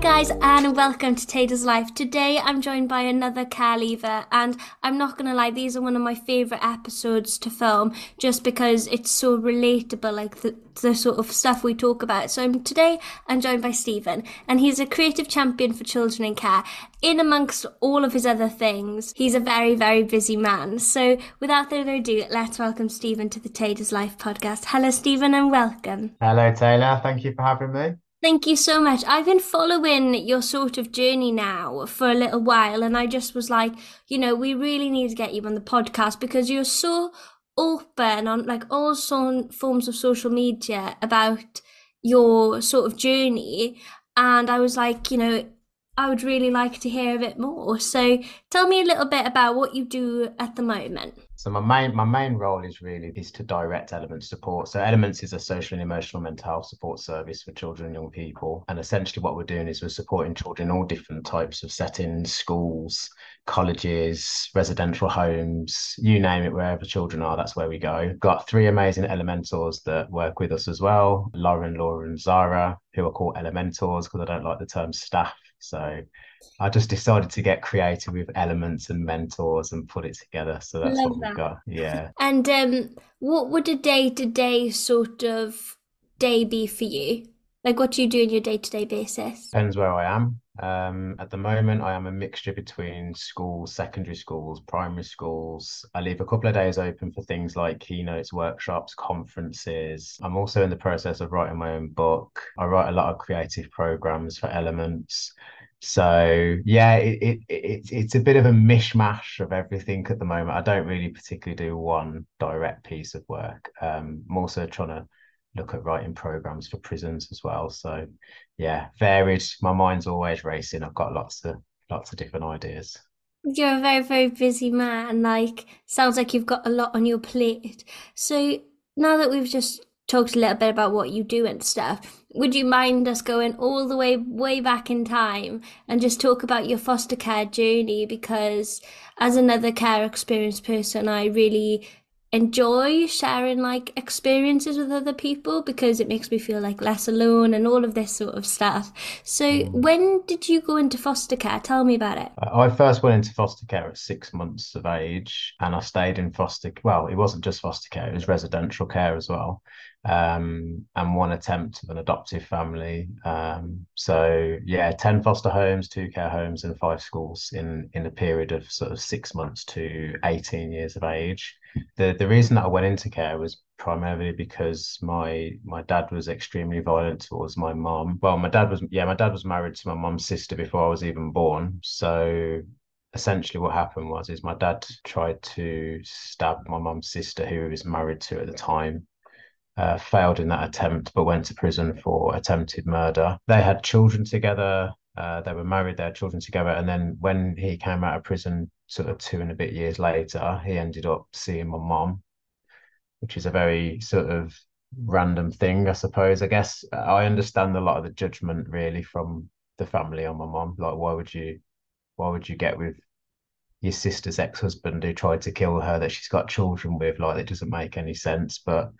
guys, and welcome to Tay Does Life. Today I'm joined by another care leaver, and I'm not gonna lie, these are one of my favourite episodes to film just because it's so relatable, like the, the sort of stuff we talk about. So I'm, today I'm joined by Steven, and he's a creative champion for children in care. In amongst all of his other things, he's a very, very busy man. So without further ado, let's welcome Steven to the Tay Does Life podcast. Hello, Steven, and welcome. Hello, Tayler. Thank you for having me. Thank you so much. I've been following your sort of journey now for a little while, and I just was like, you know, we really need to get you on the podcast because you're so open on like all forms of social media about your sort of journey. And I was like, you know, I would really like to hear a bit more. So tell me a little bit about what you do at the moment. So my main my main role is really is to direct Elements support. So Elements is a social and emotional mental health support service for children and young people. And essentially what we're doing is we're supporting children in all different types of settings, schools, colleges, residential homes, you name it, wherever children are, that's where we go. Got three amazing elementals that work with us as well, Lauren, Laura, and Zara, who are called elementals because I don't like the term staff. So I just decided to get creative with elements and mentors and put it together. So that's Love what that. we've got. Yeah. And um, what would a day to day sort of day be for you? Like, what do you do on your day to day basis? Depends where I am. Um, at the moment, I am a mixture between schools, secondary schools, primary schools. I leave a couple of days open for things like keynotes, workshops, conferences. I'm also in the process of writing my own book. I write a lot of creative programs for elements. So yeah, it, it, it it's a bit of a mishmash of everything at the moment. I don't really particularly do one direct piece of work. Um, I'm also trying to look at writing programs for prisons as well. So yeah, varied. My mind's always racing. I've got lots of lots of different ideas. You're a very, very busy man. Like, sounds like you've got a lot on your plate. So, now that we've just talked a little bit about what you do and stuff, would you mind us going all the way, way back in time and just talk about your foster care journey? Because as another care experience person, I really enjoy sharing like experiences with other people because it makes me feel like less alone and all of this sort of stuff. So, Mm. when did you go into foster care? Tell me about it. I first went into foster care at six months of age, and I stayed in foster. Well, it wasn't just foster care; it was residential care as well. Um, and one attempt of an adoptive family. Um, so yeah, ten foster homes, two care homes, and five schools in in a period of sort of six months to eighteen years of age. The the reason that I went into care was primarily because my my dad was extremely violent towards my mom. Well, my dad was yeah, my dad was married to my mom's sister before I was even born. So essentially what happened was is my dad tried to stab my mom's sister who he was married to at the time. Uh, failed in that attempt, but went to prison for attempted murder. They had children together. Uh, they were married, they had children together. And then when he came out of prison, sort of two and a bit years later, he ended up seeing my mom which is a very sort of random thing, I suppose. I guess I understand a lot of the judgment really from the family on my mom. Like, why would you, why would you get with your sister's ex-husband who tried to kill her that she's got children with? Like, it doesn't make any sense. But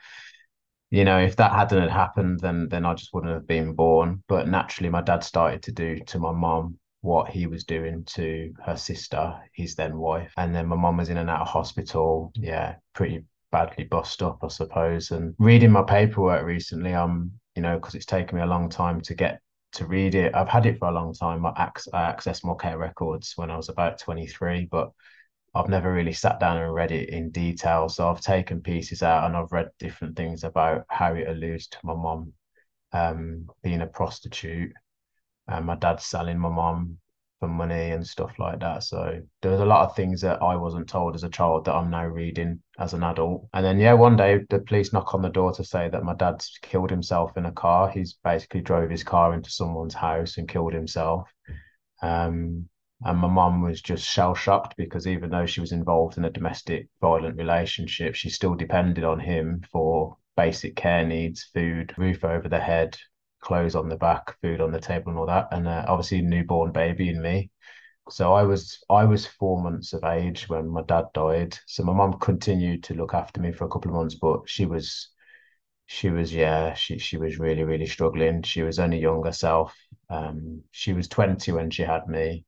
you know, if that hadn't had happened, then then I just wouldn't have been born. But naturally, my dad started to do to my mom what he was doing to her sister, his then wife. And then my mom was in and out of hospital. Yeah, pretty badly bust up, I suppose. And reading my paperwork recently, um, you know, because it's taken me a long time to get to read it. I've had it for a long time. I, ac- I accessed more care records when I was about 23, but I've never really sat down and read it in detail. So I've taken pieces out and I've read different things about how it alludes to my mom um, being a prostitute and my dad selling my mom for money and stuff like that. So there was a lot of things that I wasn't told as a child that I'm now reading as an adult. And then yeah, one day the police knock on the door to say that my dad's killed himself in a car. He's basically drove his car into someone's house and killed himself. Um, and my mum was just shell shocked because even though she was involved in a domestic violent relationship, she still depended on him for basic care needs, food, roof over the head, clothes on the back, food on the table, and all that. And uh, obviously, newborn baby in me. So I was I was four months of age when my dad died. So my mum continued to look after me for a couple of months, but she was she was yeah she she was really really struggling she was only young herself um she was 20 when she had me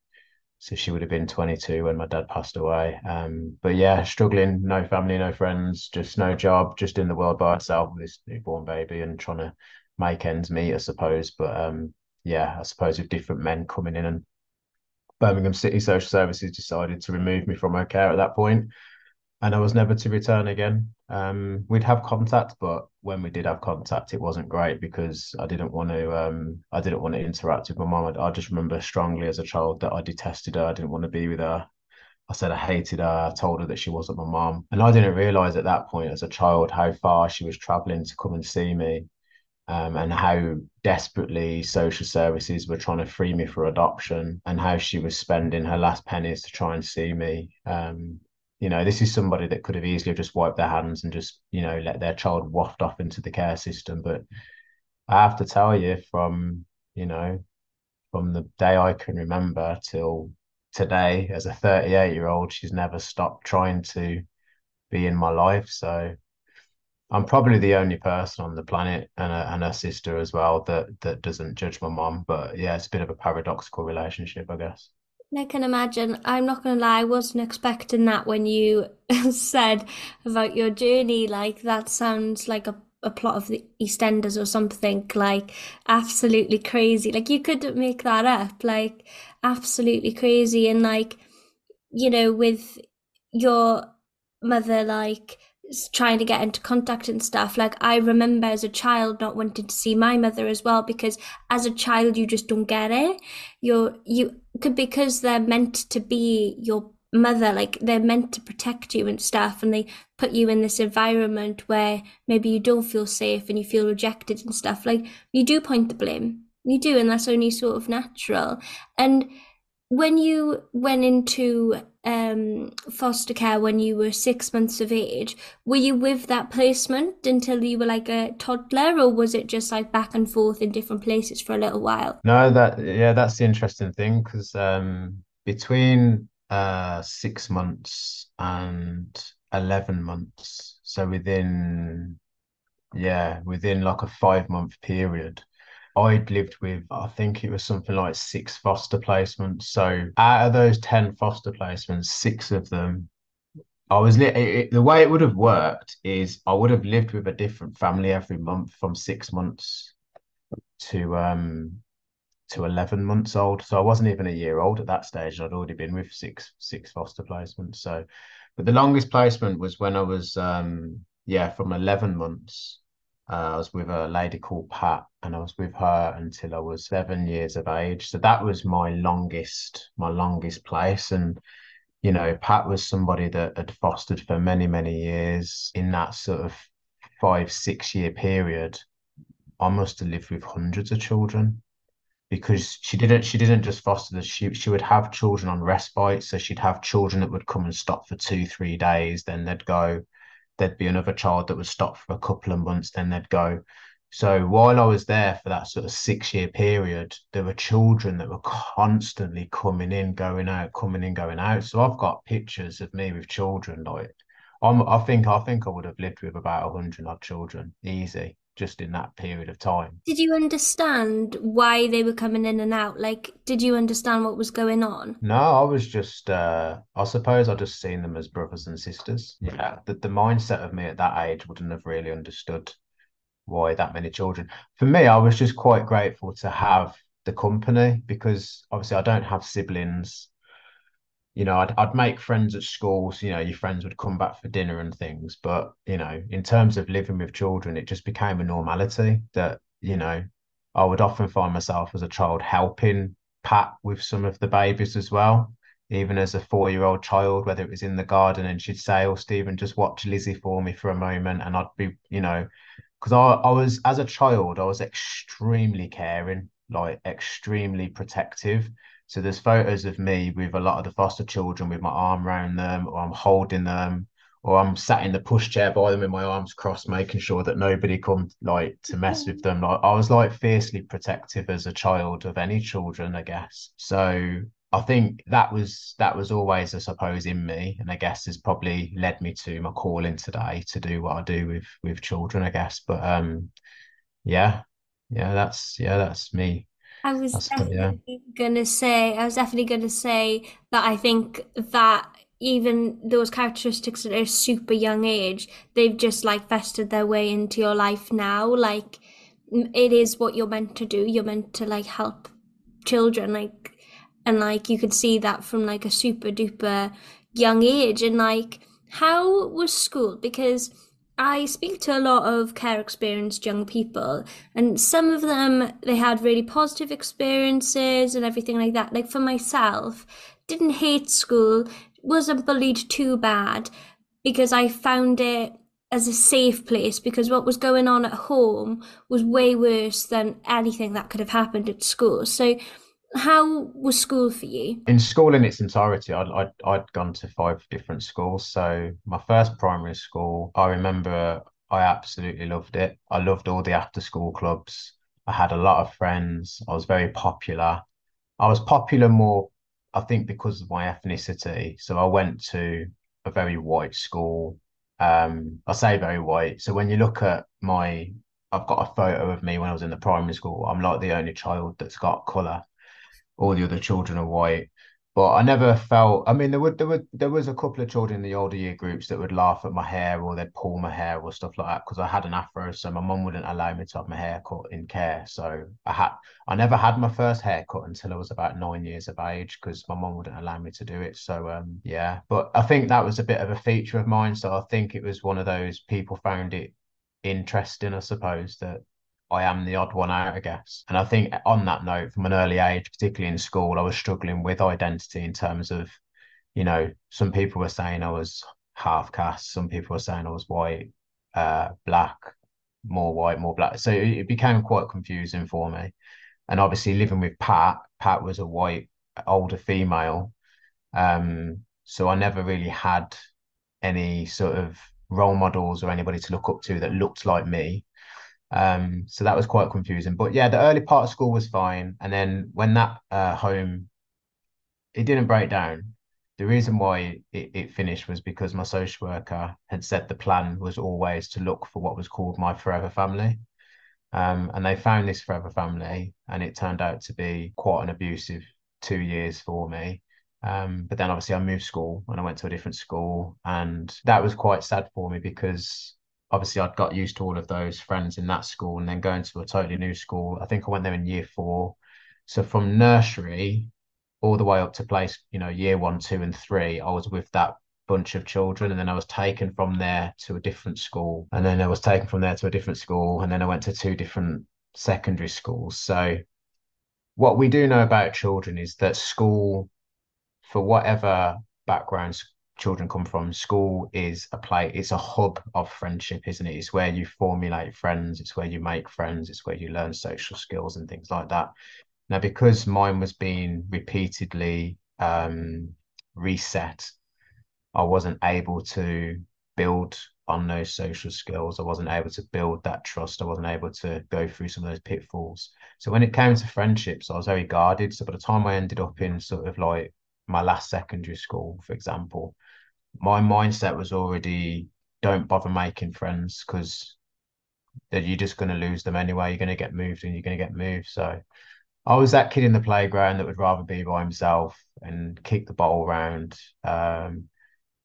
so she would have been 22 when my dad passed away. Um but yeah struggling no family no friends just no job just in the world by herself with this newborn baby and trying to make ends meet i suppose. But um yeah i suppose with different men coming in and birmingham city social services decided to remove me from her care at that point and I was never to return again. Um, we'd have contact, but when we did have contact, it wasn't great because I didn't want to. Um, I didn't want to interact with my mom. I, I, just remember strongly as a child that I detested her. I didn't want to be with her. I said I hated her. I told her that she wasn't my mom, and I didn't realize at that point as a child how far she was traveling to come and see me. Um, and how desperately social services were trying to free me for adoption, and how she was spending her last pennies to try and see me. You know, this is somebody that could have easily just wiped their hands and just, you know, let their child waft off into the care system. But I have to tell you, from, you know, from the day I can remember till today, as a 38 year old, she's never stopped trying to be in my life. So I'm probably the only person on the planet and a, and a sister as well that that doesn't judge my mom. But yeah, it's a bit of a paradoxical relationship, I guess. I can imagine. I'm not gonna lie, I wasn't expecting that when you said about your journey. Like that sounds like a, a plot of the EastEnders or something. Like absolutely crazy. Like you couldn't make that up. Like absolutely crazy. And like, you know, with your mother, like trying to get into contact and stuff. Like I remember as a child not wanting to see my mother as well because as a child you just don't get it. You're you could because they're meant to be your mother like they're meant to protect you and stuff and they put you in this environment where maybe you don't feel safe and you feel rejected and stuff like you do point the blame you do and that's only sort of natural and when you went into um, foster care when you were six months of age, were you with that placement until you were like a toddler, or was it just like back and forth in different places for a little while? No, that yeah, that's the interesting thing because um, between uh, six months and eleven months, so within yeah, within like a five month period, I'd lived with, I think it was something like six foster placements. So out of those 10 foster placements, six of them, I was li- it, the way it would have worked is I would have lived with a different family every month from six months to um to 11 months old. So I wasn't even a year old at that stage. I'd already been with six six foster placements. So but the longest placement was when I was um yeah, from 11 months uh, I was with a lady called Pat, and I was with her until I was seven years of age. So that was my longest, my longest place. And you know, Pat was somebody that had fostered for many, many years. In that sort of five, six year period, I must have lived with hundreds of children because she didn't she didn't just foster the she she would have children on respite so she'd have children that would come and stop for two three days then they'd go there'd be another child that would stop for a couple of months, then they'd go. So while I was there for that sort of six year period, there were children that were constantly coming in, going out, coming in, going out. So I've got pictures of me with children. Like I'm, I think I think I would have lived with about a hundred odd children, easy just in that period of time. Did you understand why they were coming in and out? Like, did you understand what was going on? No, I was just, uh, I suppose I just seen them as brothers and sisters. Yeah, the, the mindset of me at that age wouldn't have really understood why that many children. For me, I was just quite grateful to have the company because obviously I don't have siblings you know, I'd, I'd make friends at schools, you know, your friends would come back for dinner and things. But, you know, in terms of living with children, it just became a normality that, you know, I would often find myself as a child helping Pat with some of the babies as well. Even as a four year old child, whether it was in the garden and she'd say, Oh, Steven, just watch Lizzie for me for a moment. And I'd be, you know, because I, I was, as a child, I was extremely caring, like extremely protective. So there's photos of me with a lot of the foster children with my arm around them, or I'm holding them, or I'm sat in the pushchair by them with my arms crossed, making sure that nobody come like to mess with them. Like I was like fiercely protective as a child of any children, I guess. So I think that was that was always, I suppose, in me, and I guess has probably led me to my calling today to do what I do with with children, I guess. But um, yeah, yeah, that's yeah, that's me. I was That's yeah. definitely gonna say, I was definitely gonna say that I think that even those characteristics at a super young age, they've just like vested their way into your life now. Like it is what you're meant to do. You're meant to like help children, like and like you could see that from like a super duper young age. And like, how was school? Because I speak to a lot of care experienced young people, and some of them they had really positive experiences and everything like that. Like for myself, didn't hate school, wasn't bullied too bad because I found it as a safe place because what was going on at home was way worse than anything that could have happened at school. So how was school for you? In school in its entirety, I'd, I'd I'd gone to five different schools. So my first primary school, I remember I absolutely loved it. I loved all the after school clubs. I had a lot of friends. I was very popular. I was popular more, I think, because of my ethnicity. So I went to a very white school. Um, I say very white. So when you look at my, I've got a photo of me when I was in the primary school. I'm like the only child that's got colour all the other children are white. But I never felt. I mean, there would there would there was a couple of children in the older year groups that would laugh at my hair or they'd pull my hair or stuff like that because I had an afro, so my mum wouldn't allow me to have my hair cut in care. So I had I never had my first haircut until I was about nine years of age because my mum wouldn't allow me to do it. So um yeah, but I think that was a bit of a feature of mine. So I think it was one of those people found it interesting, I suppose, that I am the odd one out, I guess. And I think on that note, from an early age, particularly in school, I was struggling with identity in terms of, you know, some people were saying I was half caste, some people were saying I was white, uh, black, more white, more black. So it became quite confusing for me. And obviously living with Pat, Pat was a white older female. Um, so I never really had any sort of role models or anybody to look up to that looked like me. Um, so that was quite confusing. But yeah, the early part of school was fine. And then when that uh, home, it didn't break down. The reason why it, it finished was because my social worker had said the plan was always to look for what was called my forever family. Um, and they found this forever family, and it turned out to be quite an abusive two years for me. Um, but then obviously I moved school and I went to a different school, and that was quite sad for me because obviously I'd got used to all of those friends in that school and then going to a totally new school. I think I went there in year four. So from nursery all the way up to place, you know, year one, two, and three, I was with that bunch of children. And then I was taken from there to a different school. And then I was taken from there to a different school. And then I went to two different secondary schools. So what we do know about children is that school, for whatever backgrounds children come from. School is a play, it's a hub of friendship, isn't it? It's where you formulate friends, it's where you make friends, it's where you learn social skills and things like that. Now, because mine was being repeatedly um, reset, I wasn't able to build on those social skills. I wasn't able to build that trust. I wasn't able to go through some of those pitfalls. So when it came to friendships, I was very guarded. So by the time I ended up in sort of like my last secondary school, for example, my mindset was already don't bother making friends because that you're just going to lose them anyway. You're going to get moved and you're going to get moved. So I was that kid in the playground that would rather be by himself and kick the ball around. Um,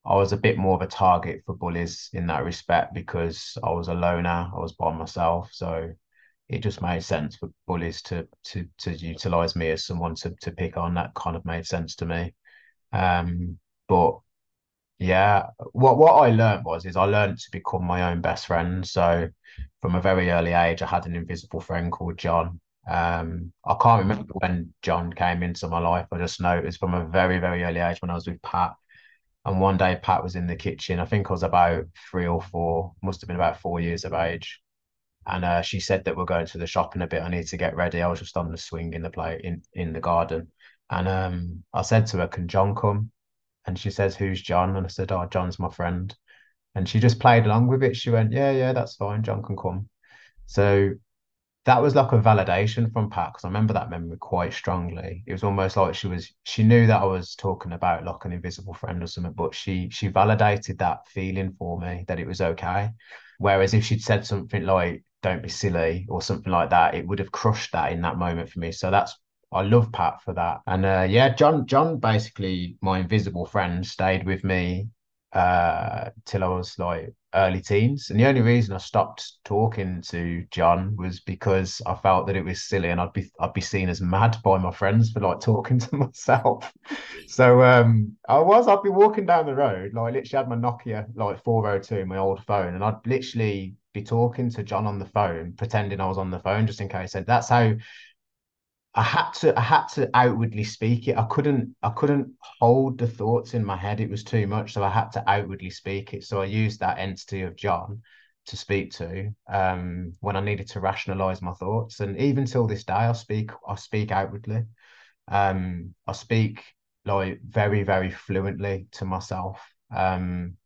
I was a bit more of a target for bullies in that respect because I was a loner. I was by myself. So it just made sense for bullies to to to utilize me as someone to to pick on. That kind of made sense to me. Um, but yeah, what what I learned was is I learned to become my own best friend. So from a very early age, I had an invisible friend called John. Um, I can't remember when John came into my life. I just know it was from a very very early age when I was with Pat. And one day Pat was in the kitchen. I think I was about three or four, must have been about four years of age. And uh, she said that we're going to the shop in a bit. I need to get ready. I was just on the swing in the play in in the garden. And um, I said to her, "Can John come?" And she says, Who's John? And I said, Oh, John's my friend. And she just played along with it. She went, Yeah, yeah, that's fine. John can come. So that was like a validation from Pat because I remember that memory quite strongly. It was almost like she was she knew that I was talking about like an invisible friend or something, but she she validated that feeling for me that it was okay. Whereas if she'd said something like "Don't be silly" or something like that, it would have crushed that in that moment for me. So that's I love Pat for that. And uh, yeah, John John basically my invisible friend stayed with me uh till I was like early teens. And the only reason I stopped talking to John was because I felt that it was silly and I'd be I'd be seen as mad by my friends for like talking to myself. So um I was I'd be walking down the road, like I literally had my Nokia like 402, my old phone, and I'd literally be talking to John on the phone, pretending I was on the phone just in case. And that's how I had to I had to outwardly speak it. I couldn't I couldn't hold the thoughts in my head. It was too much. So I had to outwardly speak it. So I used that entity of John to speak to um, when I needed to rationalize my thoughts. And even till this day, I speak I speak outwardly. Um, I speak like very, very fluently to myself. Um,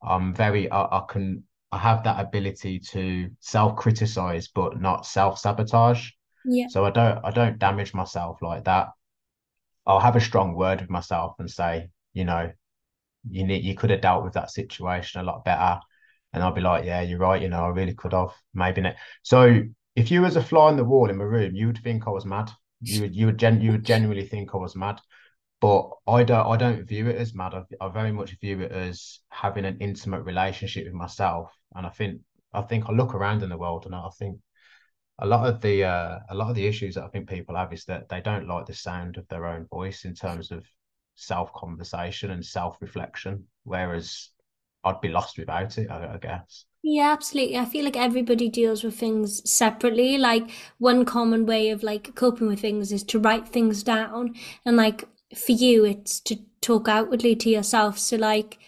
I'm very I, I can I have that ability to self-criticize but not self-sabotage. Yeah. So I don't I don't damage myself like that. I'll have a strong word with myself and say, you know, you need you could have dealt with that situation a lot better. And I'll be like, yeah, you're right, you know, I really could have, maybe not. So if you was a fly on the wall in my room, you would think I was mad. You would you would gen you would genuinely think I was mad. But I don't I don't view it as mad. I, I very much view it as having an intimate relationship with myself. And I think I think I look around in the world and I think a lot of the uh, a lot of the issues that I think people have is that they don't like the sound of their own voice in terms of self conversation and self reflection. Whereas I'd be lost without it, I, I, guess. Yeah, absolutely. I feel like everybody deals with things separately. Like one common way of like coping with things is to write things down, and like for you, it's to talk outwardly to yourself. So like.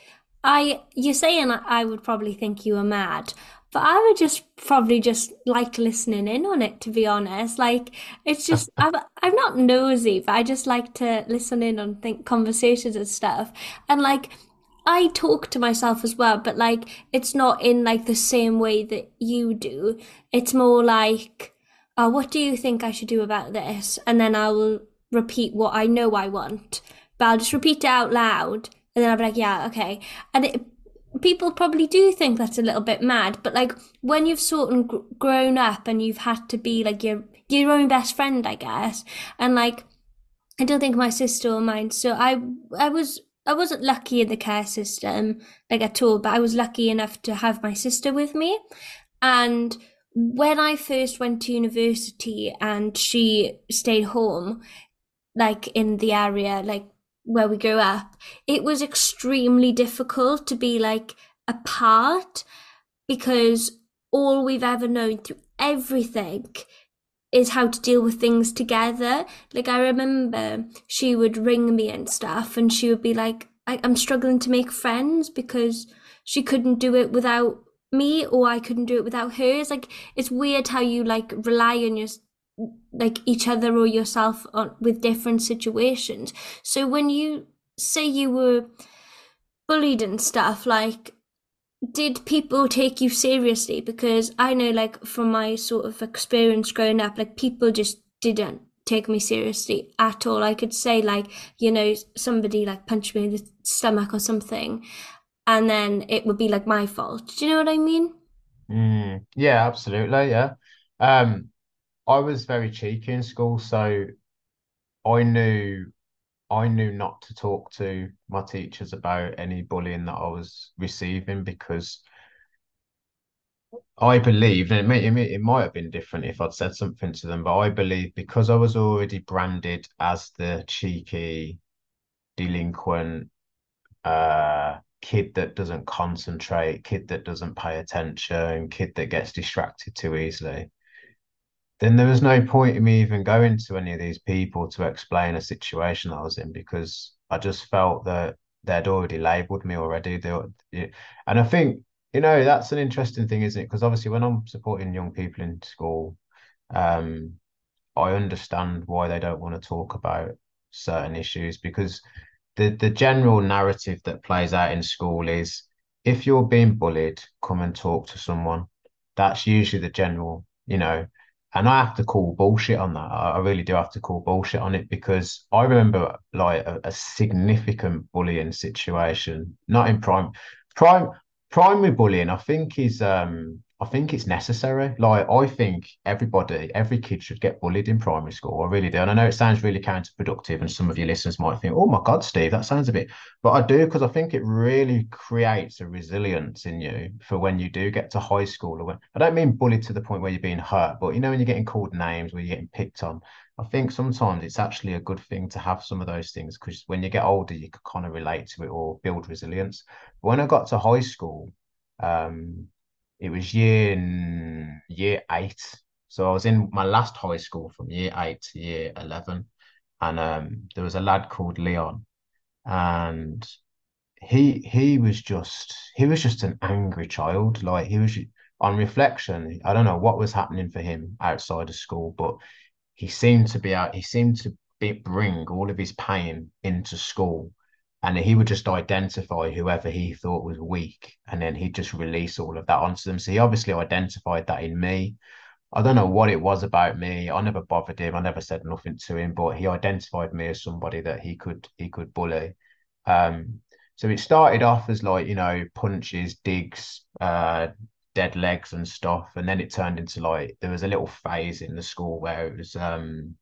I, you're saying I would probably think you were mad. But I would just probably just like listening in on it, to be honest. Like it's just I'm I'm not nosy, but I just like to listen in on think conversations and stuff. And like I talk to myself as well, but like it's not in like the same way that you do. It's more like, oh, what do you think I should do about this? And then I will repeat what I know I want, but I'll just repeat it out loud. And then I'll be like, yeah, okay. And it people probably do think that's a little bit mad, but like when you've sort of grown up and you've had to be like your your own best friend, I guess, and like I don't think my sister or mine. So I I was I wasn't lucky in the care system like at all, but I was lucky enough to have my sister with me, and when I first went to university and she stayed home, like in the area, like where we grew up, it was extremely difficult to be like apart because all we've ever known through everything is how to deal with things together. Like I remember she would ring me and stuff and she would be like, I- am struggling to make friends because she couldn't do it without me or I couldn't do it without her. It's like it's weird how you like rely on your like each other or yourself on, with different situations. So when you say you were bullied and stuff, like did people take you seriously? Because I know, like from my sort of experience growing up, like people just didn't take me seriously at all. I could say like, you know, somebody like punched me in the stomach or something, and then it would be like my fault. Do you know what I mean? Mm, yeah, absolutely. Yeah. Um, I was very cheeky in school, so I knew I knew not to talk to my teachers about any bullying that I was receiving because I believed, and it, may, it, might have been different if I'd said something to them, but I believe because I was already branded as the cheeky, delinquent, uh, kid that doesn't concentrate, kid that doesn't pay attention, kid that gets distracted too easily then there was no point in me even going to any of these people to explain a situation I was in because I just felt that they'd already labelled me already. They, and I think you know that's an interesting thing, isn't it? Because obviously, when I'm supporting young people in school, um, I understand why they don't want to talk about certain issues because the the general narrative that plays out in school is if you're being bullied, come and talk to someone. That's usually the general, you know, and I have to call bullshit on that. I really do have to call bullshit on it because I remember like a, a significant bullying situation, not in prime prime primary bullying. I think is um I think it's necessary. Like, I think everybody, every kid should get bullied in primary school. I really do. And I know it sounds really counterproductive, and some of your listeners might think, oh my God, Steve, that sounds a bit. But I do because I think it really creates a resilience in you for when you do get to high school. Or when, I don't mean bullied to the point where you're being hurt, but you know, when you're getting called names, where you're getting picked on. I think sometimes it's actually a good thing to have some of those things because when you get older, you can kind of relate to it or build resilience. But when I got to high school, um, it was year year eight. So I was in my last high school from year eight to year eleven, and um, there was a lad called Leon, and he he was just he was just an angry child. Like he was on reflection, I don't know what was happening for him outside of school, but he seemed to be out. He seemed to be, bring all of his pain into school and he would just identify whoever he thought was weak and then he'd just release all of that onto them. So he obviously identified that in me. I don't know what it was about me. I never bothered him. I never said nothing to him but he identified me as somebody that he could he could bully. Um so it started off as like you know punches digs uh dead legs and stuff and then it turned into like there was a little phase in the school where it was um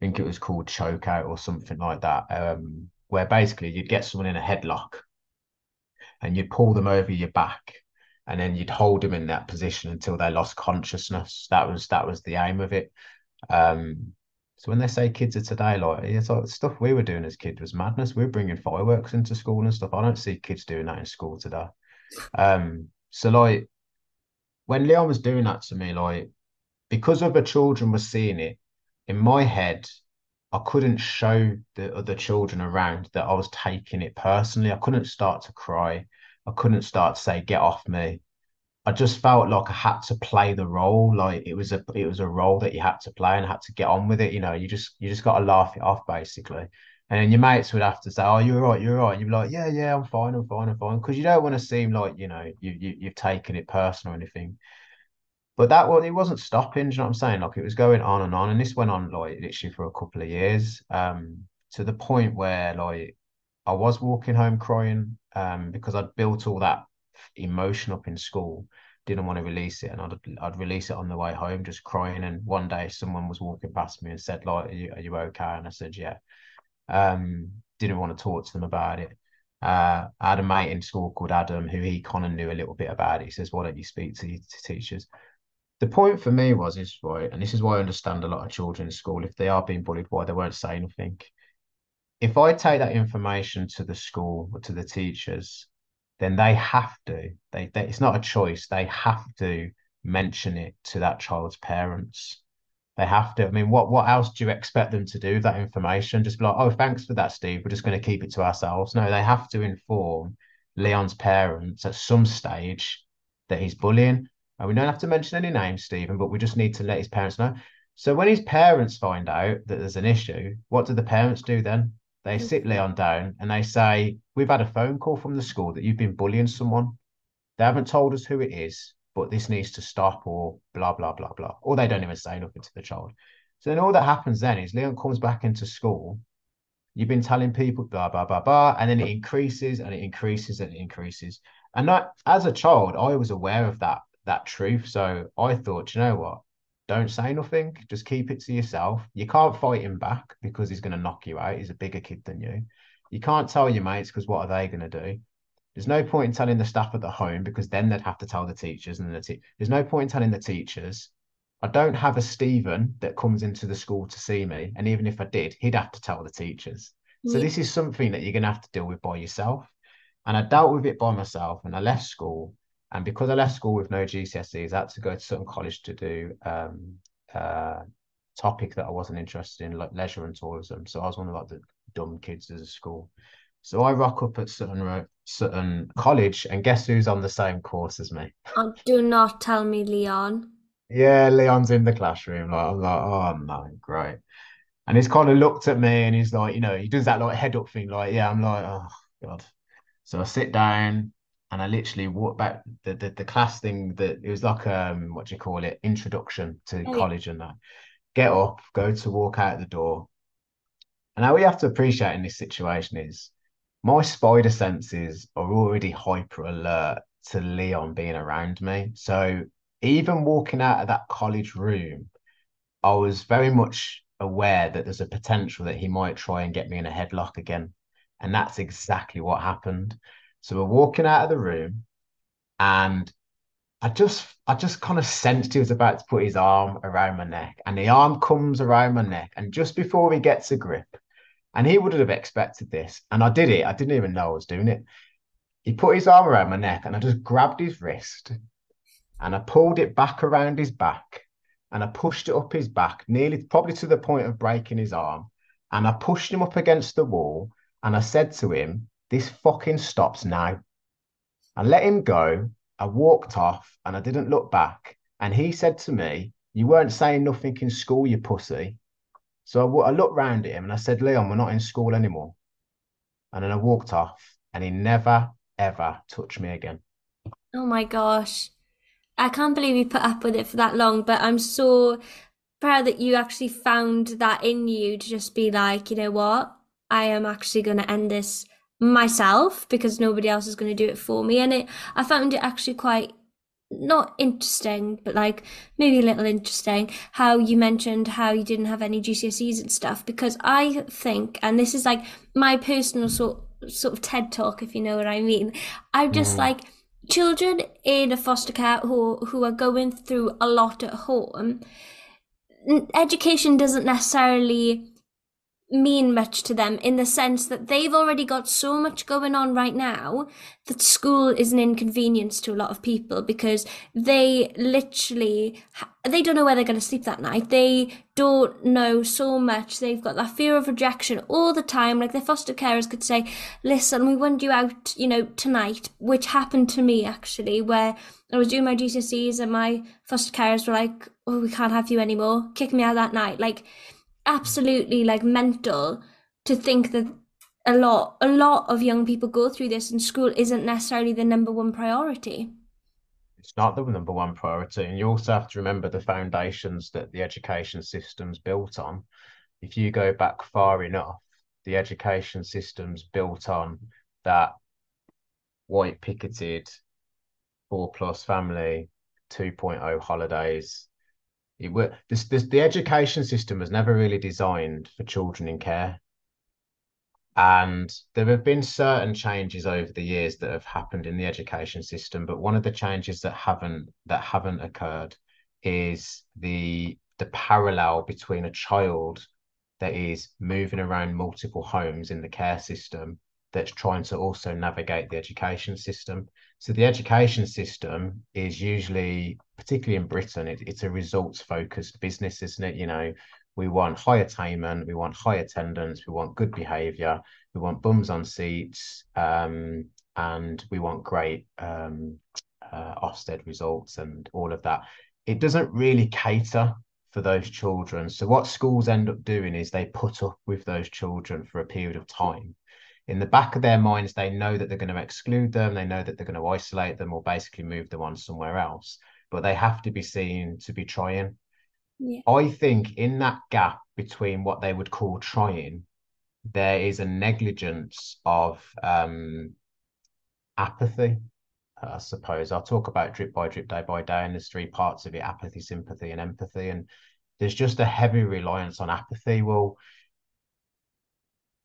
I think it was called choke out or something like that. Um, where basically you'd get someone in a headlock and you'd pull them over your back and then you'd hold them in that position until they lost consciousness. That was that was the aim of it. Um, so when they say kids are today, like it's like stuff we were doing as kids was madness. We are bringing fireworks into school and stuff. I don't see kids doing that in school today. Um, so like when Leon was doing that to me, like because other children were seeing it, in my head, I couldn't show the other children around that I was taking it personally. I couldn't start to cry. I couldn't start to say, get off me. I just felt like I had to play the role. Like it was a it was a role that you had to play and had to get on with it. You know, you just you just got to laugh it off basically. And then your mates would have to say, "Oh, you're right, you're right." You'd be like, "Yeah, yeah, I'm fine, I'm fine, I'm fine," because you don't want to seem like you know you, you you've taken it personal or anything. But that one, it wasn't stopping. you know what I'm saying? Like it was going on and on, and this went on like literally for a couple of years, um, to the point where like I was walking home crying, um, because I'd built all that emotion up in school, didn't want to release it, and I'd I'd release it on the way home, just crying. And one day, someone was walking past me and said, "Like, are you, are you okay?" And I said, "Yeah." Um, didn't want to talk to them about it. Uh, I had a mate in school called Adam who he kind of knew a little bit about it. He says, "Why don't you speak to, to teachers?" The point for me was is right, and this is why I understand a lot of children in school if they are being bullied, why they won't say anything. If I take that information to the school or to the teachers, then they have to. They, they it's not a choice. They have to mention it to that child's parents. They have to. I mean, what what else do you expect them to do? with That information, just be like, oh, thanks for that, Steve. We're just going to keep it to ourselves. No, they have to inform Leon's parents at some stage that he's bullying and we don't have to mention any names, Steven, but we just need to let his parents know. So when his parents find out that there's an issue, what do the parents do then? They mm. sit Leon down and they say, We've had a phone call from the school that you've been bullying someone. They haven't told us who it is, but this needs to stop, or blah, blah, blah, blah. Or they don't even say nothing to the child. So then all that happens then is Leon comes back into school. You've been telling people blah, blah, blah, blah. And then it increases and it increases and it increases. And that, as a child, I was aware of that that truth. So I thought, you know what? Don't say nothing. Just keep it to yourself. You can't fight him back because he's going to knock you out. He's a bigger kid than you. You can't tell your mates because what are they going to do? There's no point in telling the staff at the home because then they'd have to tell the teachers, and the te- there's no point in telling the teachers. I don't have a Steven that comes into the school to see me, and even if I did, he'd have to tell the teachers. So this is something that you're going to have to deal with by yourself. And I dealt with it by myself, and I left school and because I left school with no GCSEs, I had to go to Sutton College to do um, uh, topic that I wasn't interested in, like leisure and tourism. So I was one of like the dumb kids as a school. So I rock up at Sutton Sutton College, and guess who's on the same course as me? Oh, do not tell me Leon. Yeah, Leon's in the classroom. Like I'm like, oh no, great. And he's kind of looked at me, and he's like, you know, he does that like head up thing, like, yeah. I'm like, oh god. So I sit down, and I literally walked back the, the, the class thing that it was like um what do you call it? Introduction to oh, college yeah. and that. Get up go to walk out the door. And how we have to appreciate in this situation is my spider senses are already hyper alert to Leon being around me. So even walking out of that college room I was very much aware that there's a potential that he might try and get me in a headlock again. And that's exactly what happened so we're walking out of the room, and I just I just kind of sensed he was about to put his arm around my neck, and the arm comes around my neck, and just before he gets a grip, and he would have expected this, and I did it. I didn't even know I was doing it. He put his arm around my neck, and I just grabbed his wrist, and I pulled it back around his back, and I pushed it up his back, nearly probably to the point of breaking his arm, and I pushed him up against the wall, and I said to him, this fucking stops now. I let him go. I walked off and I didn't look back. And he said to me, You weren't saying nothing in school, you pussy. So I, I looked round at him and I said, Leon, we're not in school anymore. And then I walked off and he never, ever touched me again. Oh my gosh. I can't believe you put up with it for that long, but I'm so proud that you actually found that in you to just be like, you know what? I am actually going to end this myself because nobody else is going to do it for me and it i found it actually quite not interesting but like maybe a little interesting how you mentioned how you didn't have any gcse's and stuff because i think and this is like my personal sort sort of ted talk if you know what i mean i'm just mm. like children in a foster care who who are going through a lot at home education doesn't necessarily mean much to them in the sense that they've already got so much going on right now that school is an inconvenience to a lot of people because they literally they don't know where they're going to sleep that night. They don't know so much. They've got that fear of rejection all the time. Like their foster carers could say listen we want you out you know tonight which happened to me actually where i was doing my gcse's and my foster carers were like oh we can't have you anymore. Kick me out that night. Like absolutely like mental to think that a lot a lot of young people go through this and school isn't necessarily the number one priority. It's not the number one priority and you also have to remember the foundations that the education system's built on. If you go back far enough the education system's built on that white picketed four plus family 2.0 holidays it were this, this the education system was never really designed for children in care. And there have been certain changes over the years that have happened in the education system but one of the changes that haven't that haven't occurred is the the parallel between a child that is moving around multiple homes in the care system that's trying to also navigate the education system so the education system is usually, particularly in Britain, it, it's a results focused business, isn't it? You know, we want high attainment, we want high attendance, we want good behaviour, we want bums on seats, um, and we want great um, uh, Ofsted results and all of that. It doesn't really cater for those children. So what schools end up doing is they put up with those children for a period of time in the back of their minds, they know that they're going to exclude them, they know that they're going to isolate them or basically move them on somewhere else, but they have to be seen to be trying. Yeah. I think in that gap between what they would call trying, there is a negligence of um, apathy. I suppose I'll talk about drip by drip, day by day, and there's three parts of it: apathy, sympathy, and empathy. And there's just a heavy reliance on apathy. Well,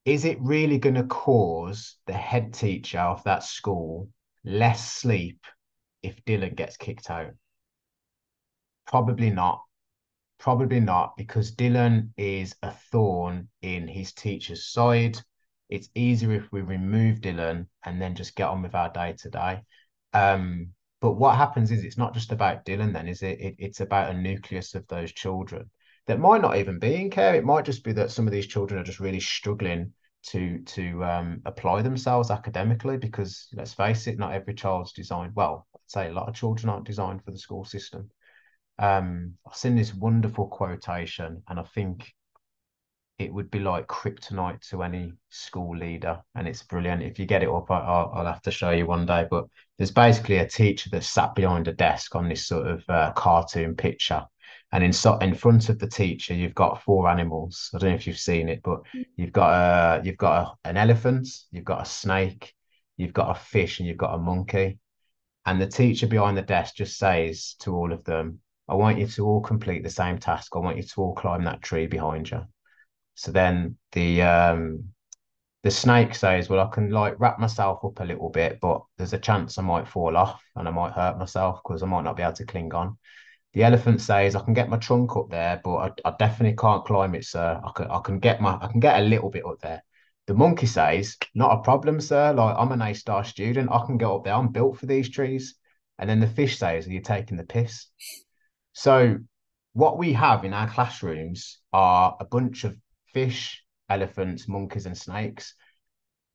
is it really going to cause the head teacher of that school less sleep if Dylan gets kicked out? Probably not. Probably not, because Dylan is a thorn in his teacher's side. It's easier if we remove Dylan and then just get on with our day to day. But what happens is it's not just about Dylan, then, is it? it? It's about a nucleus of those children that might not even be in care. It might just be that some of these children are just really struggling to to um, apply themselves academically because let's face it, not every child's designed. Well, I'd say a lot of children aren't designed for the school system. Um, I've seen this wonderful quotation, and I think it would be like kryptonite to any school leader, and it's brilliant. If you get it up, I, will I'll have to show you one day. But there's basically a teacher that sat behind a desk on this sort of uh, cartoon picture, and in so in front of the teacher, you've got four animals. I don't know if you've seen it, but you've got a you've got a, an elephant, you've got a snake, you've got a fish, and you've got a monkey. And the teacher behind the desk just says to all of them, I want you to all complete the same task. I want you to all climb that tree behind you. So then the um the snake says, Well, I can like wrap myself up a little bit, but there's a chance I might fall off and I might hurt myself because I might not be able to cling on. The elephant says, I can get my trunk up there, but I, I definitely can't climb it, sir. I can I can get my I can get a little bit up there. The monkey says, Not a problem, sir. Like I'm an A star student. I can go up there. I'm built for these trees. And then the fish says, Are you taking the piss? So what we have in our classrooms are a bunch of fish, elephants, monkeys, and snakes.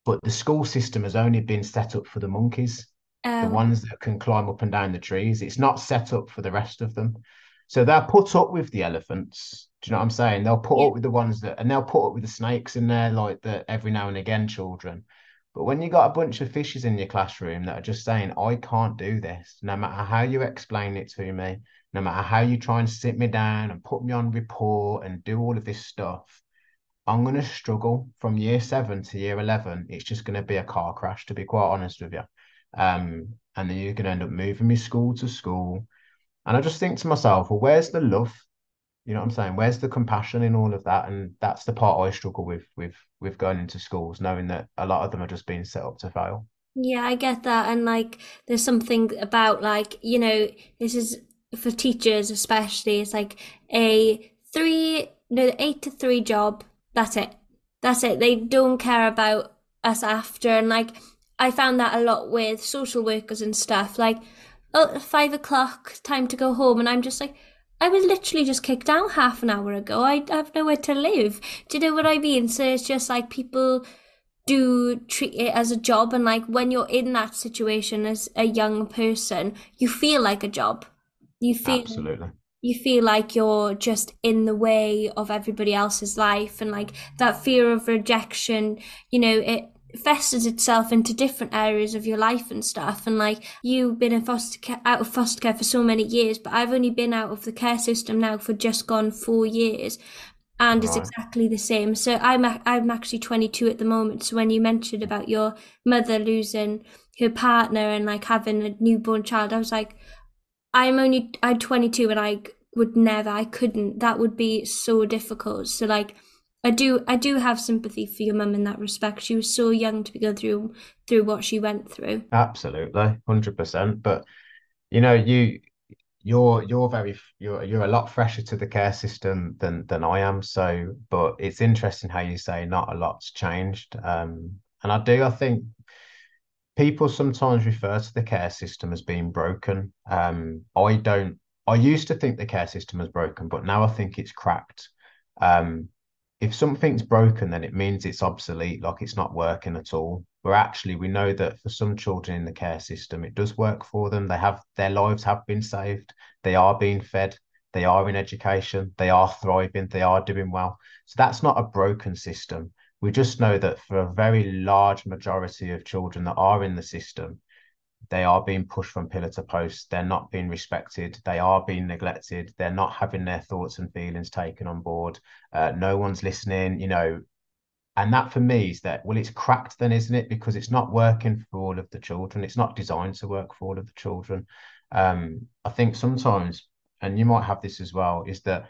But the school system has only been set up for the monkeys, um, the ones that can climb up and down the trees. It's not set up for the rest of them. So they'll put up with the elephants. Do you know what I'm saying? They'll put yeah. up with the ones that, and they'll put up with the snakes in there, like that every now and again, children. But when you got a bunch of fishes in your classroom that are just saying, I can't do this, no matter how you explain it to me, no matter how you try and sit me down and put me on report and do all of this stuff, I'm going to struggle from year seven to year 11. It's just going to be a car crash, to be quite honest with you. Um, and then you're going to end up moving me school to school. And I just think to myself, well, where's the love? You know what I'm saying? Where's the compassion in all of that? And that's the part I struggle with, with, with going into schools, knowing that a lot of them are just being set up to fail. Yeah, I get that. And like, there's something about like, you know, this is for teachers especially. It's like a three, no, eight to three job that's it. That's it. They don't care about us after. And like, I found that a lot with social workers and stuff. Like, oh, five o'clock, time to go home. And I'm just like, I was literally just kicked out half an hour ago. I have nowhere to live. Do you know what I mean? So it's just like people do treat it as a job. And like when you're in that situation as a young person, you feel like a job. You feel absolutely you feel like you're just in the way of everybody else's life and like that fear of rejection you know it festers itself into different areas of your life and stuff and like you've been in foster care out of foster care for so many years but i've only been out of the care system now for just gone four years and right. it's exactly the same so i'm i'm actually 22 at the moment so when you mentioned about your mother losing her partner and like having a newborn child i was like i'm only i'm 22 and i would never i couldn't that would be so difficult so like i do i do have sympathy for your mum in that respect. She was so young to go through through what she went through. Absolutely 100% but you know you you're you're very you're you're a lot fresher to the care system than than I am. So but it's interesting how you say not a lot's changed. Um and I do I think people sometimes refer to the care system as being broken. Um I don't I used to think the care system was broken, but now I think it's cracked. Um, if something's broken, then it means it's obsolete, like it's not working at all. But actually, we know that for some children in the care system, it does work for them. They have their lives have been saved. They are being fed. They are in education. They are thriving. They are doing well. So that's not a broken system. We just know that for a very large majority of children that are in the system, they are being pushed from pillar to post. They're not being respected. They are being neglected. They're not having their thoughts and feelings taken on board. Uh, no one's listening, you know. And that for me is that, well, it's cracked then, isn't it? Because it's not working for all of the children. It's not designed to work for all of the children. Um, I think sometimes, and you might have this as well, is that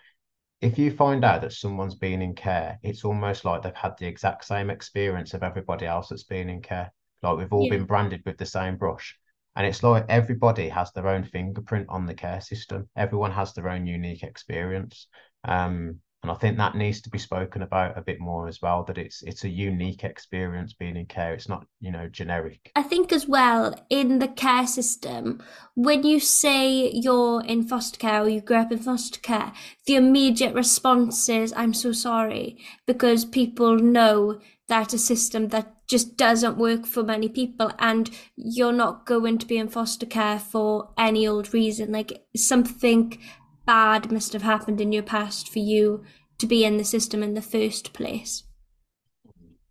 if you find out that someone's been in care, it's almost like they've had the exact same experience of everybody else that's been in care. Like we've all yeah. been branded with the same brush. And it's like everybody has their own fingerprint on the care system. Everyone has their own unique experience. Um, and I think that needs to be spoken about a bit more as well. That it's it's a unique experience being in care. It's not you know generic. I think as well in the care system, when you say you're in foster care or you grew up in foster care, the immediate response is "I'm so sorry" because people know that a system that just doesn't work for many people and you're not going to be in foster care for any old reason like something bad must have happened in your past for you to be in the system in the first place.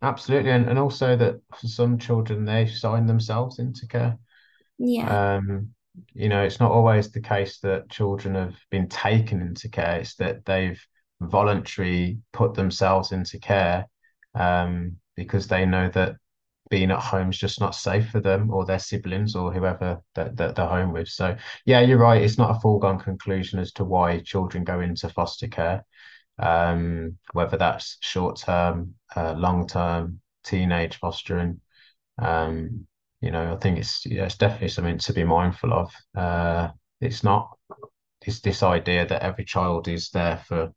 Absolutely, and, and also that for some children they sign themselves into care. Yeah. Um, you know, it's not always the case that children have been taken into care, it's that they've voluntarily put themselves into care um, because they know that being at home is just not safe for them or their siblings or whoever that, that they're home with. So, yeah, you're right. It's not a foregone conclusion as to why children go into foster care, um, whether that's short term, uh, long term, teenage fostering. Um, you know, I think it's yeah, it's definitely something to be mindful of. Uh, it's not it's this idea that every child is there for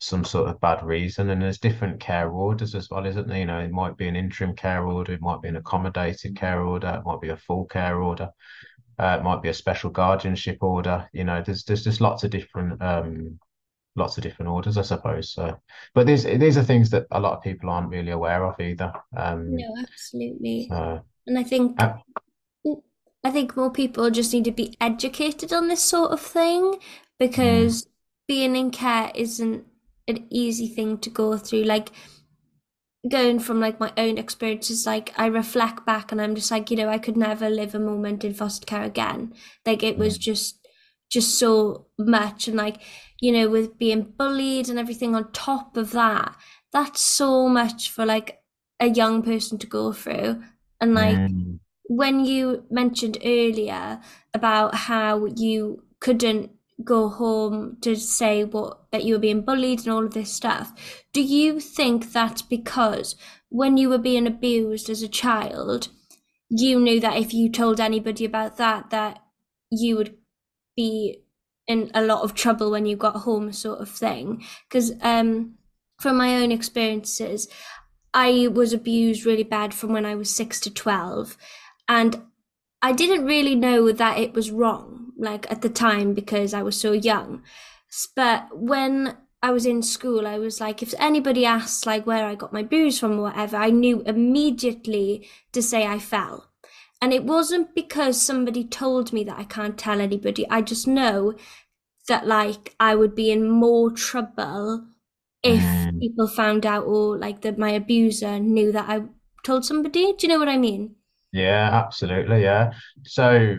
some sort of bad reason. And there's different care orders as well, isn't there? You know, it might be an interim care order, it might be an accommodated care order, it might be a full care order, uh, it might be a special guardianship order. You know, there's there's just lots of different um lots of different orders, I suppose. So, but these these are things that a lot of people aren't really aware of either. Um, No, absolutely. so, And I think uh, I think more people just need to be educated on this sort of thing mm, because being in care isn't an easy thing to go through. Like going from like my own experiences, like I reflect back and I'm just like, you know, I could never live a moment in foster care again. Like it was just just so much and like, you know, with being bullied and everything on top of that, that's so much for like a young person to go through. And like mm, when you mentioned earlier about how you couldn't go home to say what that you were being bullied and all of this stuff, do you think that's because when you were being abused as a child, you knew that if you told anybody about that, that you would be in a lot of trouble when you got home, sort of thing? Because um, from my own experiences, I was abused really bad from when I was six to 12. And I didn't really know that it was wrong, like at the time, because I was so young. But when I was in school, I was like, if anybody asks like where I got my booze from or whatever, I knew immediately to say I fell. And it wasn't because somebody told me that I can't tell anybody. I just know that like I would be in more trouble if mm. people found out or like that my abuser knew that I told somebody. Do you know what I mean? Yeah, absolutely. Yeah. So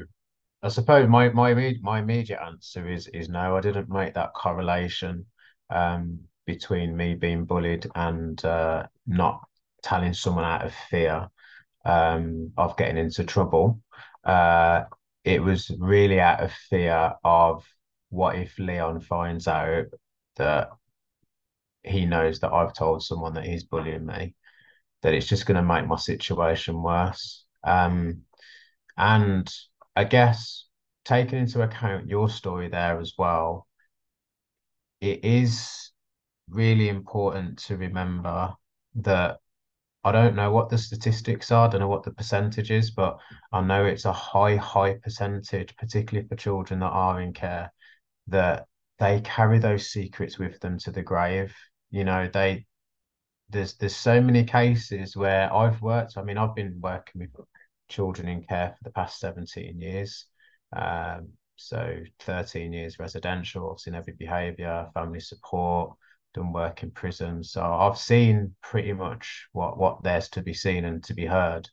I suppose my my my immediate answer is is no. I didn't make that correlation um, between me being bullied and uh, not telling someone out of fear um, of getting into trouble. Uh, it was really out of fear of what if Leon finds out that he knows that I've told someone that he's bullying me, that it's just going to make my situation worse. Um, and I guess taking into account your story there as well, it is really important to remember that I don't know what the statistics are, I don't know what the percentage is, but I know it's a high, high percentage, particularly for children that are in care, that they carry those secrets with them to the grave. You know, they there's there's so many cases where I've worked. I mean, I've been working with children in care for the past 17 years. Um, so 13 years residential, I've seen every behaviour, family support, done work in prison. So I've seen pretty much what what there's to be seen and to be heard.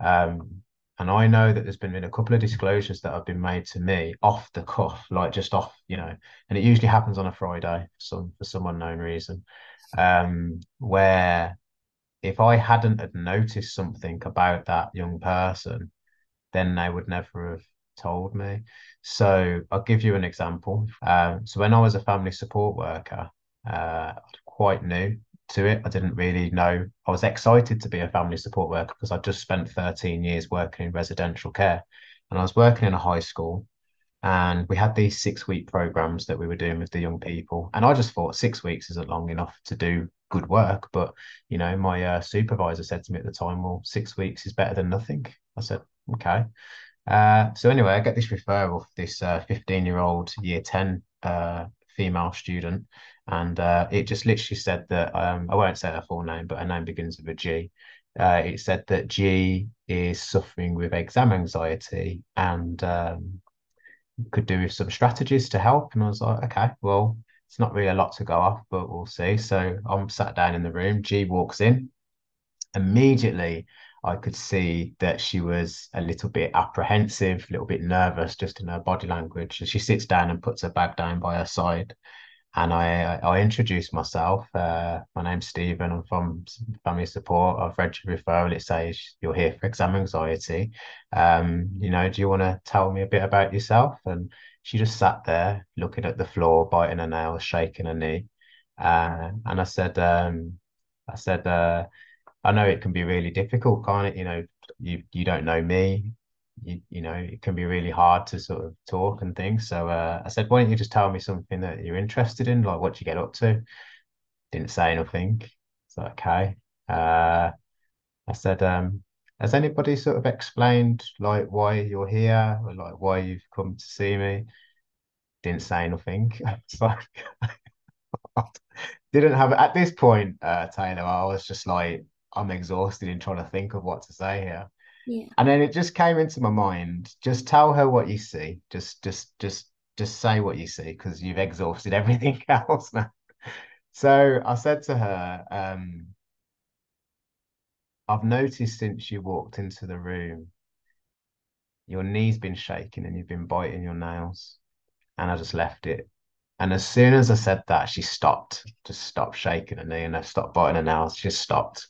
Um, and I know that there's been, been a couple of disclosures that have been made to me off the cuff, like just off, you know, and it usually happens on a Friday for some for some unknown reason, um, where if I hadn't had noticed something about that young person, then they would never have told me. So I'll give you an example. Um, so when I was a family support worker, uh, quite new to it. I didn't really know. I was excited to be a family support worker because I just spent 13 years working in residential care. And I was working in a high school and we had these six week programs that we were doing with the young people. And I just thought six weeks isn't long enough to do good work. But, you know, my uh, supervisor said to me at the time, well, six weeks is better than nothing. I said, okay. Uh, so anyway, I get this referral for this 15 year old year 10 uh, female student. And uh, it just literally said that, um, I won't say her full name, but her name begins with a G. Uh, it said that G is suffering with exam anxiety and um, could do with some strategies to help. And I was like, okay, well, it's not really a lot to go off, but we'll see. So I'm sat down in the room. G walks in. Immediately, I could see that she was a little bit apprehensive, a little bit nervous just in her body language. And she sits down and puts her bag down by her side and I I introduced myself. Uh, my name's Steven. I'm from Family Support. I've read your referral. It says you're here for exam anxiety. Um, you know, do you want to tell me a bit about yourself? And she just sat there looking at the floor, biting her nails, shaking her knee. Uh, and I said, um, I said, uh, I know it can be really difficult, can't it? You know, you you don't know me you, you know, it can be really hard to sort of talk and things. So uh, I said, why don't you just tell me something that you're interested in? Like, what you get up to? Didn't say anything. So, okay. Uh, I said, um, has anybody sort of explained like why you're here or like why you've come to see me? Didn't say nothing. so didn't have at this point, uh, Tayler. I was just like, I'm exhausted in trying to think of what to say here. Yeah. And then it just came into my mind. Just tell her what you see. Just, just, just, just say what you see because you've exhausted everything else now. So I said to her, um, I've noticed since you walked into the room, your knee's been shaking and you've been biting your nails. And I just left it. And as soon as I said that, she stopped, just stopped shaking her knee and I stopped biting her nails. She just stopped.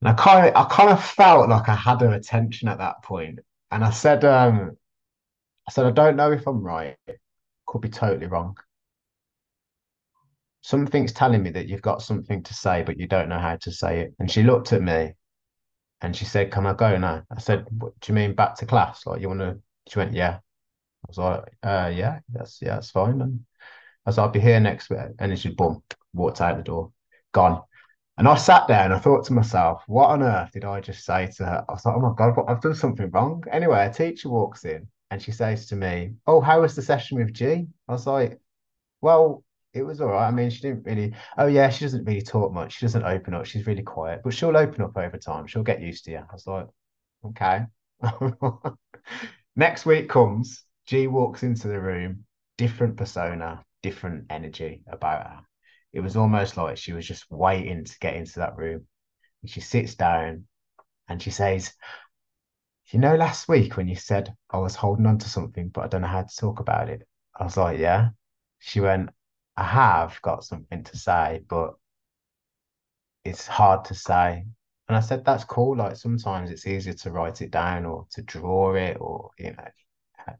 And I kind of, I kind of felt like I had her attention at that point. And I said, um, I said, I don't know if I'm right. Could be totally wrong. Something's telling me that you've got something to say, but you don't know how to say it. And she looked at me and she said, Can I go now? I said, What do you mean back to class? Like, you want to? She went, Yeah. I was like, uh, Yeah, that's, yeah, that's fine. And I said, I'll be here next week. And then she, boom, walked out the door, gone. And I sat there and I thought to myself, what on earth did I just say to her? I was like, oh my God, I've done something wrong. Anyway, a teacher walks in and she says to me, Oh, how was the session with G? I was like, Well, it was all right. I mean, she didn't really, oh, yeah, she doesn't really talk much. She doesn't open up. She's really quiet, but she'll open up over time. She'll get used to you. I was like, Okay. Next week comes, G walks into the room, different persona, different energy about her. It was almost like she was just waiting to get into that room. And she sits down and she says, You know, last week when you said I was holding on to something, but I don't know how to talk about it. I was like, Yeah. She went, I have got something to say, but it's hard to say. And I said, That's cool. Like sometimes it's easier to write it down or to draw it or, you know.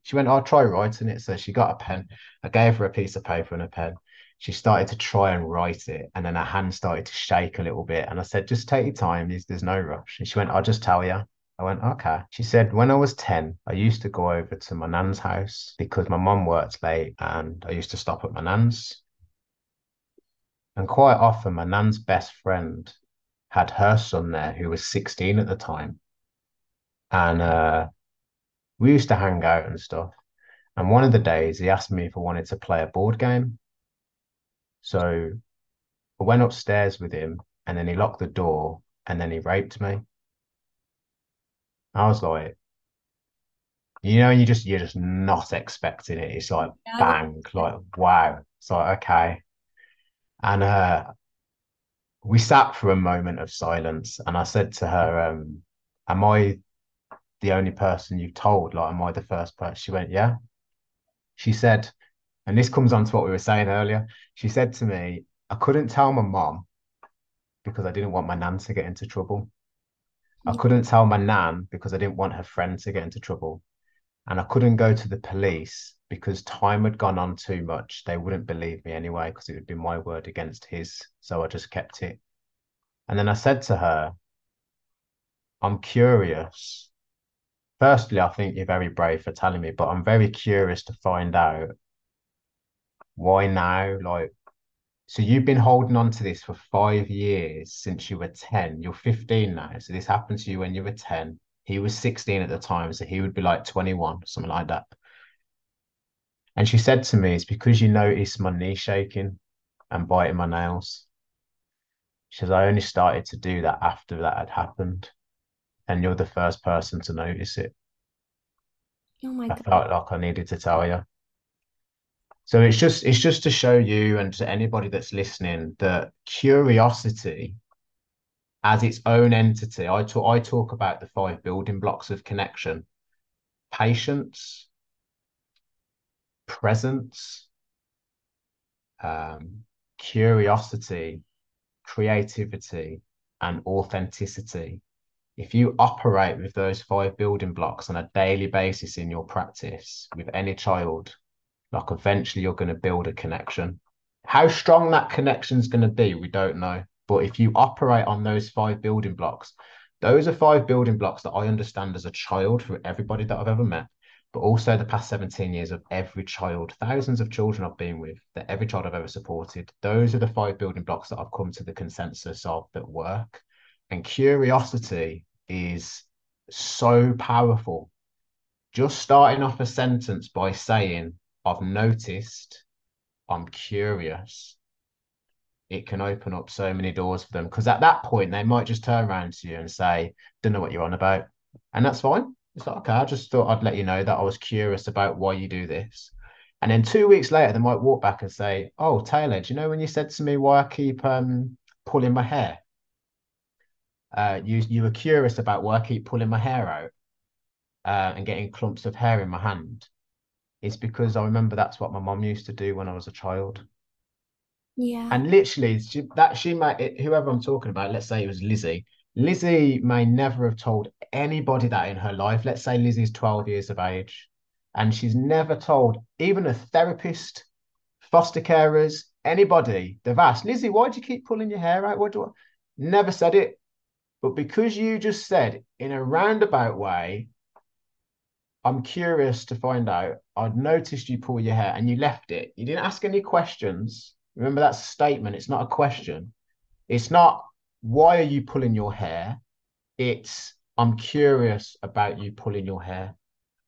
She went, I'll try writing it. So she got a pen. I gave her a piece of paper and a pen she started to try and write it and then her hand started to shake a little bit and i said just take your time there's, there's no rush and she went i'll just tell you I went, okay. She said, when I was 10, I used to go over to my nan's house because my mum worked late and I used to stop at my nan's. And quite often, my nan's best friend had her son there who was 16 at the time. And uh, we used to hang out and stuff. And one of the days, he asked me if I wanted to play a board game. So I went upstairs with him and then he locked the door and then he raped me. I was like, you know, you just you're just not expecting it. It's like yeah. bang, like wow. It's like okay. And uh we sat for a moment of silence and I said to her, um, am I the only person you've told? Like, am I the first person? She went, Yeah. She said, and this comes on to what we were saying earlier. She said to me, I couldn't tell my mom because I didn't want my nan to get into trouble. I couldn't tell my nan because I didn't want her friend to get into trouble. And I couldn't go to the police because time had gone on too much. They wouldn't believe me anyway because it would be my word against his. So I just kept it. And then I said to her, I'm curious. Firstly, I think you're very brave for telling me, but I'm very curious to find out why now? Like, so you've been holding on to this for five years since you were 10. You're 15 now. So this happened to you when you were 10. He was 16 at the time, so he would be like 21, something like that. And she said to me, It's because you noticed my knee shaking and biting my nails. She says, I only started to do that after that had happened. And you're the first person to notice it. Oh my I God. felt like I needed to tell you. So it's just it's just to show you and to anybody that's listening that curiosity as its own entity. I talk I talk about the five building blocks of connection: patience, presence, um, curiosity, creativity, and authenticity. If you operate with those five building blocks on a daily basis in your practice with any child, like eventually you're going to build a connection. How strong that connection is going to be, we don't know. But if you operate on those five building blocks, those are five building blocks that I understand as a child for everybody that I've ever met, but also the past 17 years of every child, thousands of children I've been with, that every child I've ever supported. Those are the five building blocks that I've come to the consensus of that work. And curiosity is so powerful. Just starting off a sentence by saying, I've noticed, I'm curious, it can open up so many doors for them. Because at that point, they might just turn around to you and say, Don't know what you're on about. And that's fine. It's like, okay, I just thought I'd let you know that I was curious about why you do this. And then two weeks later, they might walk back and say, Oh, Tayler, do you know when you said to me why I keep um, pulling my hair? Uh, you you were curious about why I keep pulling my hair out uh, and getting clumps of hair in my hand. It's because I remember that's what my mom used to do when I was a child. Yeah. And literally, she, that she might, whoever I'm talking about, let's say it was Lizzie. Lizzie may never have told anybody that in her life. Let's say Lizzie's 12 years of age, and she's never told even a therapist, foster carers, anybody. They've asked, Lizzie, why do you keep pulling your hair out? What do I? Never said it. But because you just said in a roundabout way, I'm curious to find out. I'd noticed you pull your hair and you left it. You didn't ask any questions. Remember, that's a statement. It's not a question. It's not, why are you pulling your hair? It's, I'm curious about you pulling your hair.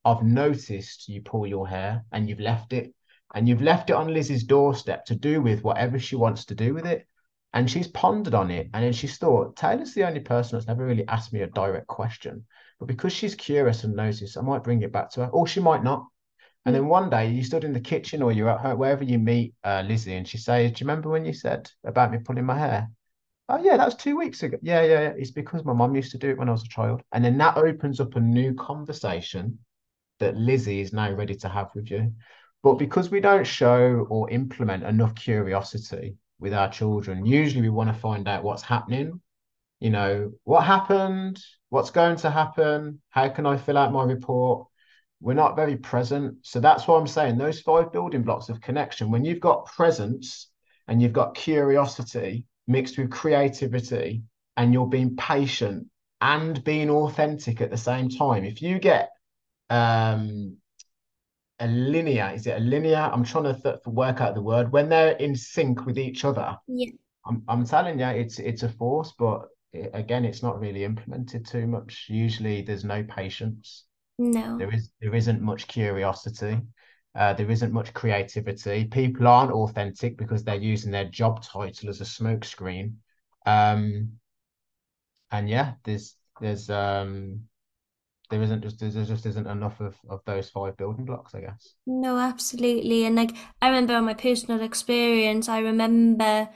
I've noticed you pull your hair and you've left it. And you've left it on Lizzie's doorstep to do with whatever she wants to do with it. And she's pondered on it. And then she's thought, Tayler's the only person that's never really asked me a direct question. But because she's curious and noticed, I might bring it back to her, or she might not. And then one day you stood in the kitchen or you're at home, wherever you meet uh, Lizzie, and she says, Do you remember when you said about me pulling my hair? Oh, yeah, that was two weeks ago. Yeah, yeah, yeah. It's because my mum used to do it when I was a child. And then that opens up a new conversation that Lizzie is now ready to have with you. But because we don't show or implement enough curiosity with our children, usually we want to find out what's happening. You know, what happened? What's going to happen? How can I fill out my report? we're not very present. So that's why I'm saying those five building blocks of connection, when you've got presence and you've got curiosity mixed with creativity and you're being patient and being authentic at the same time, if you get um, a linear, is it a linear? I'm trying to th- work out the word when they're in sync with each other. Yeah. I'm, I'm telling you, it's it's a force, but again, it's not really implemented too much. Usually, there's no patience. No. There is there isn't much curiosity. Uh, there isn't much creativity. People aren't authentic because they're using their job title as a smokescreen. Um, and yeah, there's there's um there isn't just there just isn't enough of of those five building blocks, I guess. No, absolutely. And like I remember on my personal experience, I remember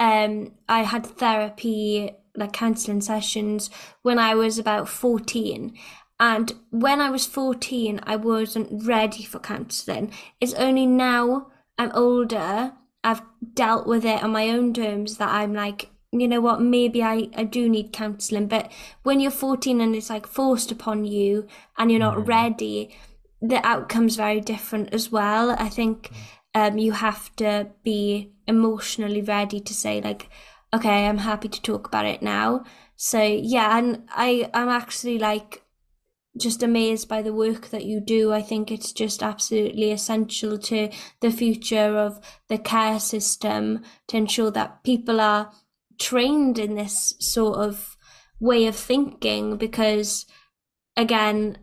um I had therapy like counseling sessions when I was about 14 and when I was 14, I wasn't ready for counselling. It's only now I'm older, I've dealt with it on my own terms that I'm like, you know what, maybe I, I do need counselling. But when you're 14 and it's like forced upon you and you're not mm. ready, the outcome's very different as well. I think um, you have to be emotionally ready to say, like, okay, I'm happy to talk about it now. So yeah, and I, I'm actually like just amazed by the work that you do. I think it's just absolutely essential to the future of the care system to ensure that people are trained in this sort of way of thinking because again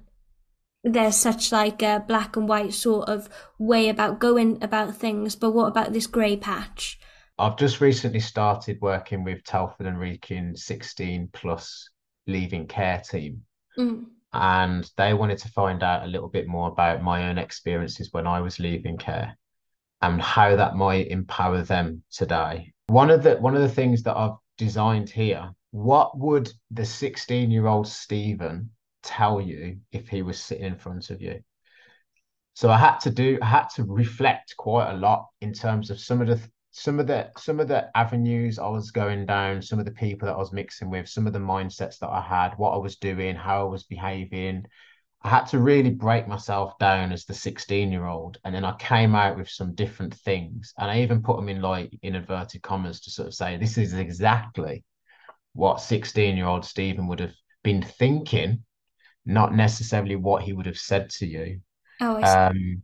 there's such like a black and white sort of way about going about things but what about this grey patch i've just recently started working with telford and wrekin 16 plus leaving care team mm and they wanted to find out a little bit more about my own experiences when I was leaving care. and how that might empower them today. One of the one of the things that I've designed here, what would the 16 year old Steven tell you if he was sitting in front of you? So I had to do I had to reflect quite a lot in terms of some of the some of the some of the avenues I was going down, some of the people that I was mixing with, some of the mindsets that I had, what I was doing, how I was behaving. I had to really break myself down as the 16 year old. And then I came out with some different things. And I even put them in like in inverted commas to sort of say, this is exactly what 16 year old Steven would have been thinking, not necessarily what he would have said to you. Oh, I see. Um,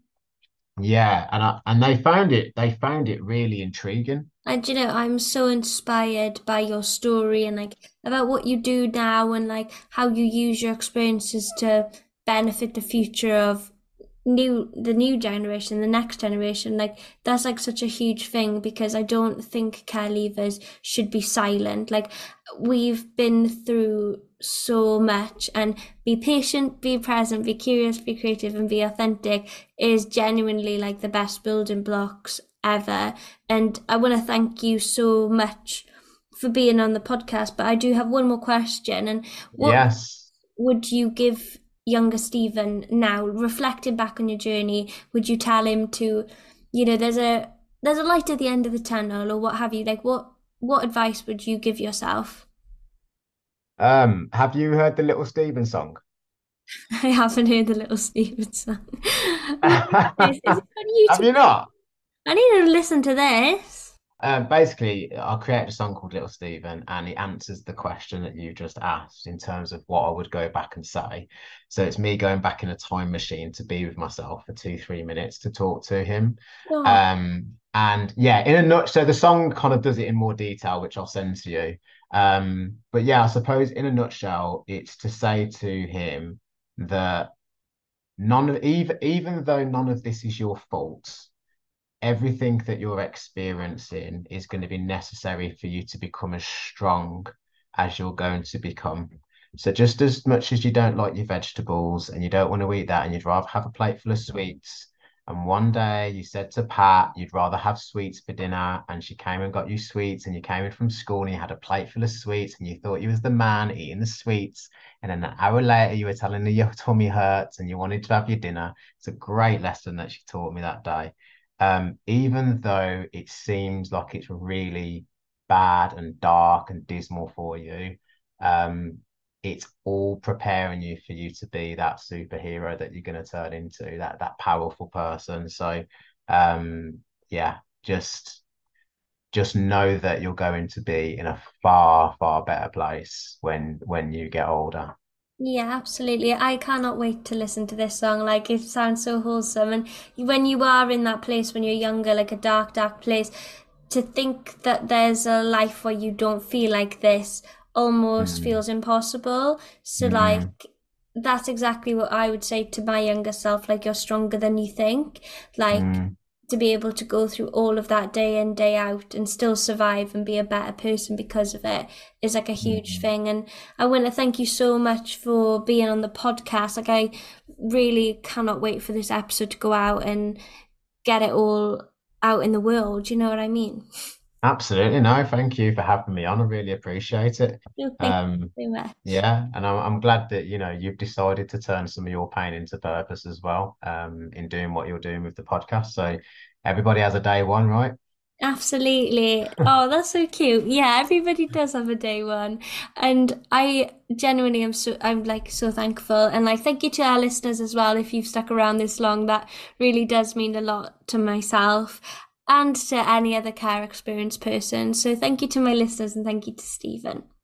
yeah, and I, and they found it they found it really intriguing. And you know, I'm so inspired by your story and like about what you do now and like how you use your experiences to benefit the future of new the new generation, the next generation. Like that's like such a huge thing because I don't think care leavers should be silent. Like we've been through so much and be patient, be present, be curious, be creative and be authentic is genuinely like the best building blocks ever. And I want to thank you so much for being on the podcast. But I do have one more question. And what Yes. would you give younger Steven now, reflecting back on your journey? Would you tell him to, you know, there's a there's a light at the end of the tunnel or what have you? Like what what advice would you give yourself? Um, have you heard the Little Steven song? I haven't heard the little Steven song. Is, is it Have on YouTube? you not? I need to listen to this. Um, basically, I created a song called Little Steven, and it answers the question that you just asked in terms of what I would go back and say. So it's me going back in a time machine to be with myself for two, three minutes to talk to him. Oh, Um, and yeah, in a nutshell, so the song kind of does it in more detail, which I'll send to you. Um, but yeah, I suppose in a nutshell, it's to say to him that none of even even though none of this is your fault everything that you're experiencing is going to be necessary for you to become as strong as you're going to become. So just as much as you don't like your vegetables and you don't want to eat that and you'd rather have a plate full of sweets, and one day you said to Pat you'd rather have sweets for dinner, and she came and got you sweets, and you came in from school and you had a plate full of sweets, and you thought you was the man eating the sweets, and then an hour later you were telling her your tummy hurts and you wanted to have your dinner. It's a great lesson that she taught me that day um, even though it seems like it's really bad and dark and dismal for you, um, it's all preparing you for you to be that superhero that you're going to turn into, that that powerful person. So, um, yeah, just just know that you're going to be in a far, far better place when when you get older. Yeah, absolutely. I cannot wait to listen to this song. Like it sounds so wholesome. And when you are in that place when you're younger, like a dark, dark place, to think that there's a life where you don't feel like this almost Mm, feels impossible. So mm, like that's exactly what I would say to my younger self, like you're stronger than you think. Like mm, to be able to go through all of that day in, day out and still survive and be a better person because of it is like a huge mm. thing. And I want to thank you so much for being on the podcast. Like I really cannot wait for this episode to go out and get it all out in the world. You know what I mean? Absolutely. No, thank you for having me on. I really appreciate it. Um, you so much. Yeah, and I'm I'm glad that you know you've decided to turn some of your pain into purpose as well, um, in doing what you're doing with the podcast. So everybody has a day one, right? Absolutely. Oh, that's so cute. Yeah, everybody does have a day one. And I genuinely am so I'm like so thankful. And like thank you to our listeners as well if you've stuck around this long. That really does mean a lot to myself and to any other care experience person. So thank you to my listeners and thank you to Steven.